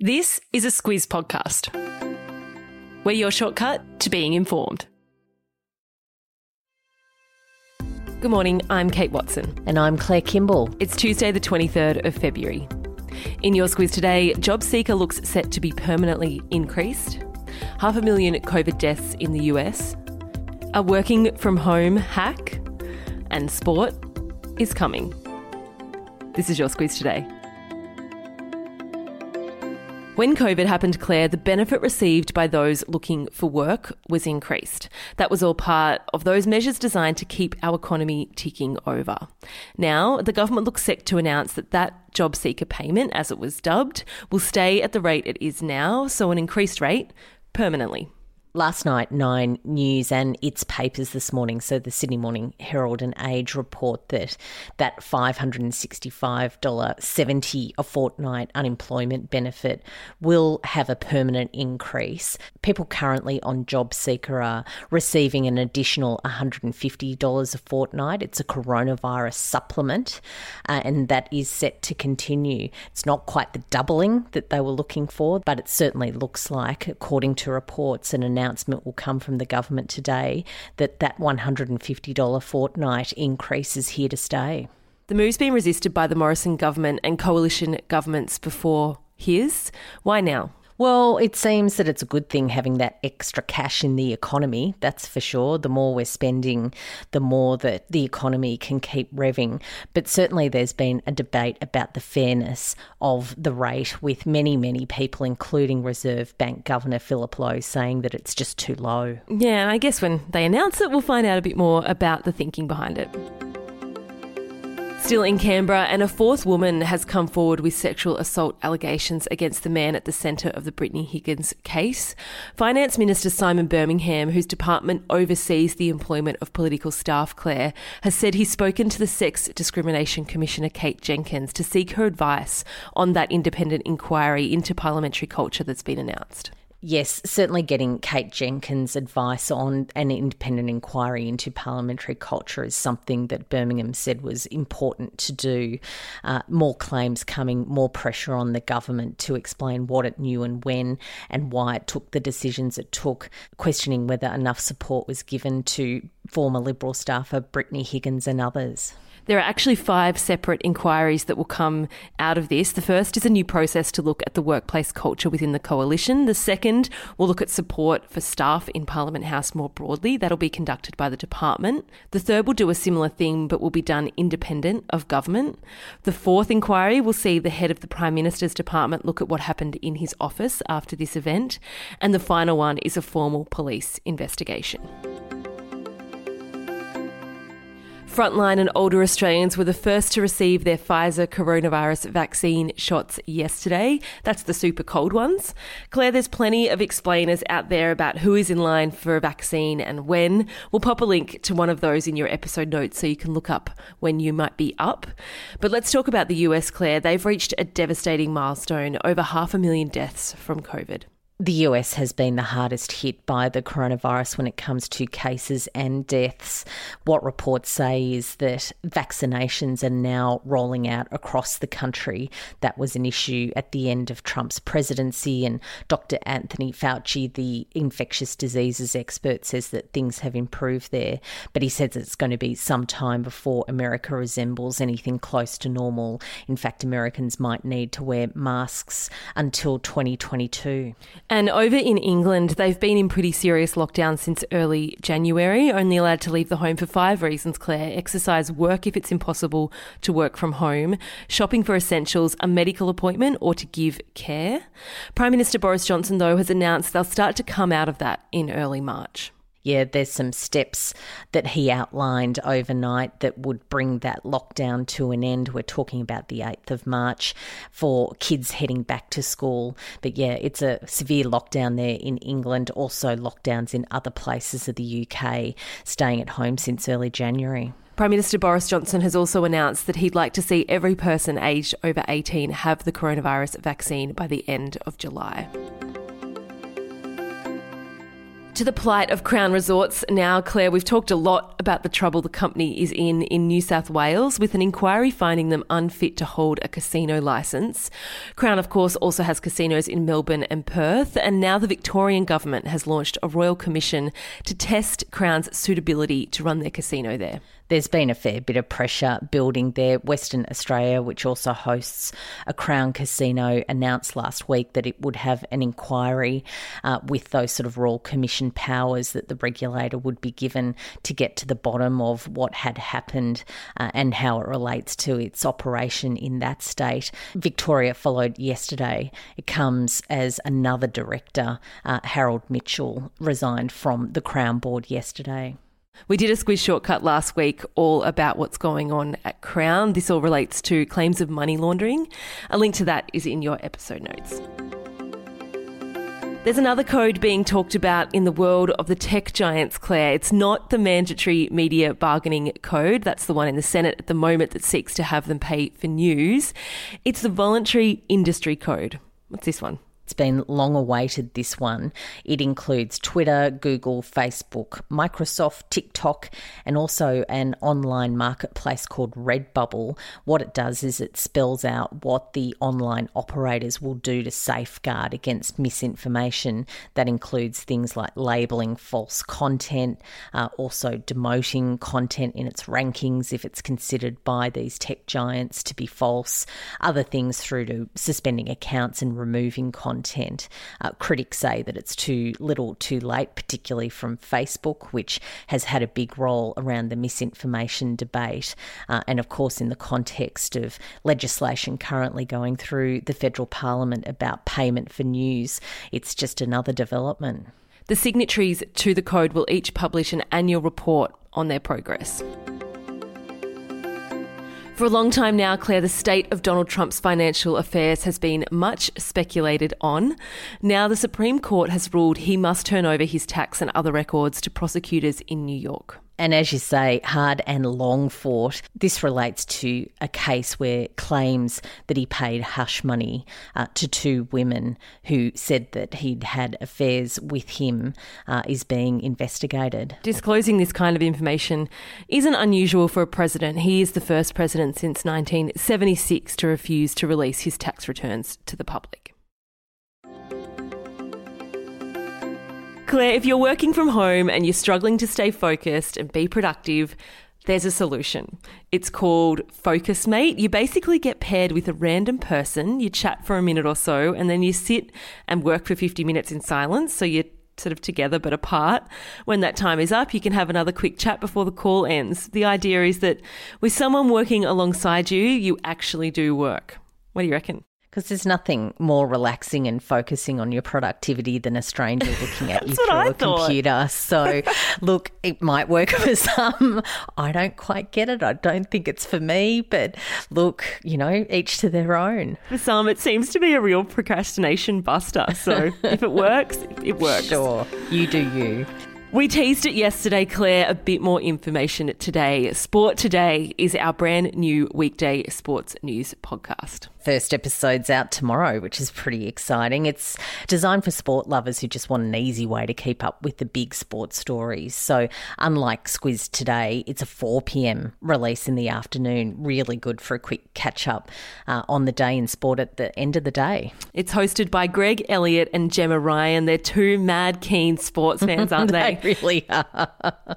This is a Squiz podcast. We're your shortcut to being informed. Good morning, I'm Kate Watson. And I'm Claire Kimball. It's Tuesday, the 23rd of February. In your Squiz today, JobSeeker looks set to be permanently increased, half a million COVID deaths in the US, a working from home hack, and sport is coming. This is your Squiz today. When COVID happened, Claire, the benefit received by those looking for work was increased. That was all part of those measures designed to keep our economy ticking over. Now, the government looks set to announce that that JobSeeker payment, as it was dubbed, will stay at the rate it is now, so an increased rate permanently. Last night, Nine News and its papers this morning, so the Sydney Morning Herald and Age report that that $565.70 a fortnight unemployment benefit will have a permanent increase. People currently on JobSeeker are receiving an additional $150 a fortnight. It's a coronavirus supplement, uh, and that is set to continue. It's not quite the doubling that they were looking for, but it certainly looks like, according to reports, an announcement announcement will come from the government today that that $150 fortnight increase is here to stay. The move's been resisted by the Morrison government and coalition governments before his. Why now? Well, it seems that it's a good thing having that extra cash in the economy, that's for sure. The more we're spending, the more that the economy can keep revving. But certainly there's been a debate about the fairness of the rate, with many, many people, including Reserve Bank Governor Philip Lowe, saying that it's just too low. Yeah, and I guess when they announce it, we'll find out a bit more about the thinking behind it. Still in Canberra, and a fourth woman has come forward with sexual assault allegations against the man at the centre of the Brittany Higgins case. Finance Minister Simon Birmingham, whose department oversees the employment of political staff, Claire, has said he's spoken to the Sex Discrimination Commissioner Kate Jenkins to seek her advice on that independent inquiry into parliamentary culture that's been announced. Yes, certainly getting Kate Jenkins' advice on an independent inquiry into parliamentary culture is something that Birmingham said was important to do. Uh, more claims coming, more pressure on the government to explain what it knew and when and why it took the decisions it took, questioning whether enough support was given to former Liberal staffer Brittany Higgins and others. There are actually five separate inquiries that will come out of this. The first is a new process to look at the workplace culture within the coalition. The second will look at support for staff in Parliament House more broadly. That'll be conducted by the department. The third will do a similar thing but will be done independent of government. The fourth inquiry will see the head of the Prime Minister's department look at what happened in his office after this event. And the final one is a formal police investigation. Frontline and older Australians were the first to receive their Pfizer coronavirus vaccine shots yesterday. That's the super cold ones. Claire, there's plenty of explainers out there about who is in line for a vaccine and when. We'll pop a link to one of those in your episode notes so you can look up when you might be up. But let's talk about the US, Claire. They've reached a devastating milestone over half a million deaths from COVID. The US has been the hardest hit by the coronavirus when it comes to cases and deaths. What reports say is that vaccinations are now rolling out across the country. That was an issue at the end of Trump's presidency, and Dr. Anthony Fauci, the infectious diseases expert, says that things have improved there. But he says it's going to be some time before America resembles anything close to normal. In fact, Americans might need to wear masks until 2022. And over in England, they've been in pretty serious lockdown since early January, only allowed to leave the home for five reasons, Claire exercise, work if it's impossible to work from home, shopping for essentials, a medical appointment, or to give care. Prime Minister Boris Johnson, though, has announced they'll start to come out of that in early March yeah, there's some steps that he outlined overnight that would bring that lockdown to an end. We're talking about the 8th of March for kids heading back to school. But yeah, it's a severe lockdown there in England, also lockdowns in other places of the UK, staying at home since early January. Prime Minister Boris Johnson has also announced that he'd like to see every person aged over 18 have the coronavirus vaccine by the end of July. To the plight of Crown Resorts now, Claire, we've talked a lot about the trouble the company is in in New South Wales with an inquiry finding them unfit to hold a casino licence. Crown, of course, also has casinos in Melbourne and Perth, and now the Victorian government has launched a royal commission to test Crown's suitability to run their casino there there's been a fair bit of pressure building there. Western Australia, which also hosts a Crown Casino, announced last week that it would have an inquiry uh, with those sort of Royal Commission powers that the regulator would be given to get to the bottom of what had happened uh, and how it relates to its operation in that state. Victoria followed yesterday. It comes as another director, uh, Harold Mitchell, resigned from the Crown Board yesterday. We did a squiz shortcut last week all about what's going on at Crown. This all relates to claims of money laundering. A link to that is in your episode notes. There's another code being talked about in the world of the tech giants, Claire. It's not the mandatory media bargaining code. That's the one in the Senate at the moment that seeks to have them pay for news. It's the voluntary industry code. What's this one? It's been long awaited, this one. It includes Twitter, Google, Facebook, Microsoft, TikTok, and also an online marketplace called Redbubble. What it does is it spells out what the online operators will do to safeguard against misinformation. That includes things like labeling false content, uh, also demoting content in its rankings if it's considered by these tech giants to be false, other things through to suspending accounts and removing content content. Uh, critics say that it's too little too late, particularly from Facebook, which has had a big role around the misinformation debate. Uh, and of course, in the context of legislation currently going through the federal parliament about payment for news, it's just another development. The signatories to the code will each publish an annual report on their progress. For a long time now, Claire, the state of Donald Trump's financial affairs has been much speculated on. Now, the Supreme Court has ruled he must turn over his tax and other records to prosecutors in New York. And as you say, hard and long fought. This relates to a case where claims that he paid hush money uh, to two women who said that he'd had affairs with him uh, is being investigated. Disclosing this kind of information isn't unusual for a president. He is the first president since 1976 to refuse to release his tax returns to the public. Claire, if you're working from home and you're struggling to stay focused and be productive, there's a solution. It's called Focusmate. You basically get paired with a random person, you chat for a minute or so, and then you sit and work for 50 minutes in silence. So you're sort of together but apart. When that time is up, you can have another quick chat before the call ends. The idea is that with someone working alongside you, you actually do work. What do you reckon? Because there's nothing more relaxing and focusing on your productivity than a stranger looking at you through a computer. So, look, it might work for some. I don't quite get it. I don't think it's for me. But look, you know, each to their own. For some, it seems to be a real procrastination buster. So, if it works, it works. Sure. You do you. We teased it yesterday, Claire. A bit more information today. Sport Today is our brand new weekday sports news podcast first episode's out tomorrow, which is pretty exciting. It's designed for sport lovers who just want an easy way to keep up with the big sports stories. So, unlike Squiz today, it's a 4 pm release in the afternoon. Really good for a quick catch up uh, on the day in sport at the end of the day. It's hosted by Greg Elliott and Gemma Ryan. They're two mad keen sports fans, aren't they? they really are.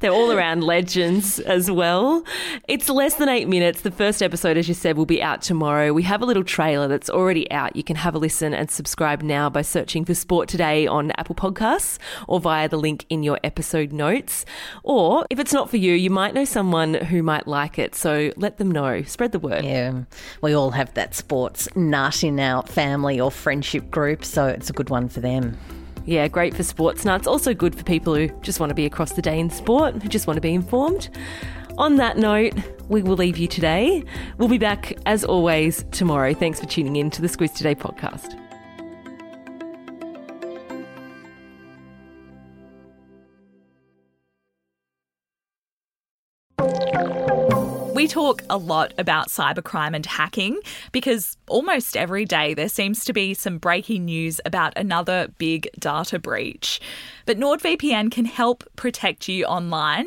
They're all around legends as well. It's less than eight minutes. The first episode, as you said, will be out tomorrow. We have a little trailer that's already out. You can have a listen and subscribe now by searching for Sport Today on Apple Podcasts or via the link in your episode notes. Or if it's not for you, you might know someone who might like it. So let them know. Spread the word. Yeah. We all have that sports nut in our family or friendship group. So it's a good one for them. Yeah, great for sports nuts. Also good for people who just want to be across the day in sport, who just want to be informed. On that note, we will leave you today. We'll be back as always tomorrow. Thanks for tuning in to the Squiz Today podcast. We talk a lot about cybercrime and hacking because almost every day there seems to be some breaking news about another big data breach. But NordVPN can help protect you online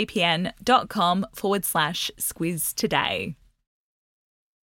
nordvpn.com forward slash squiz today.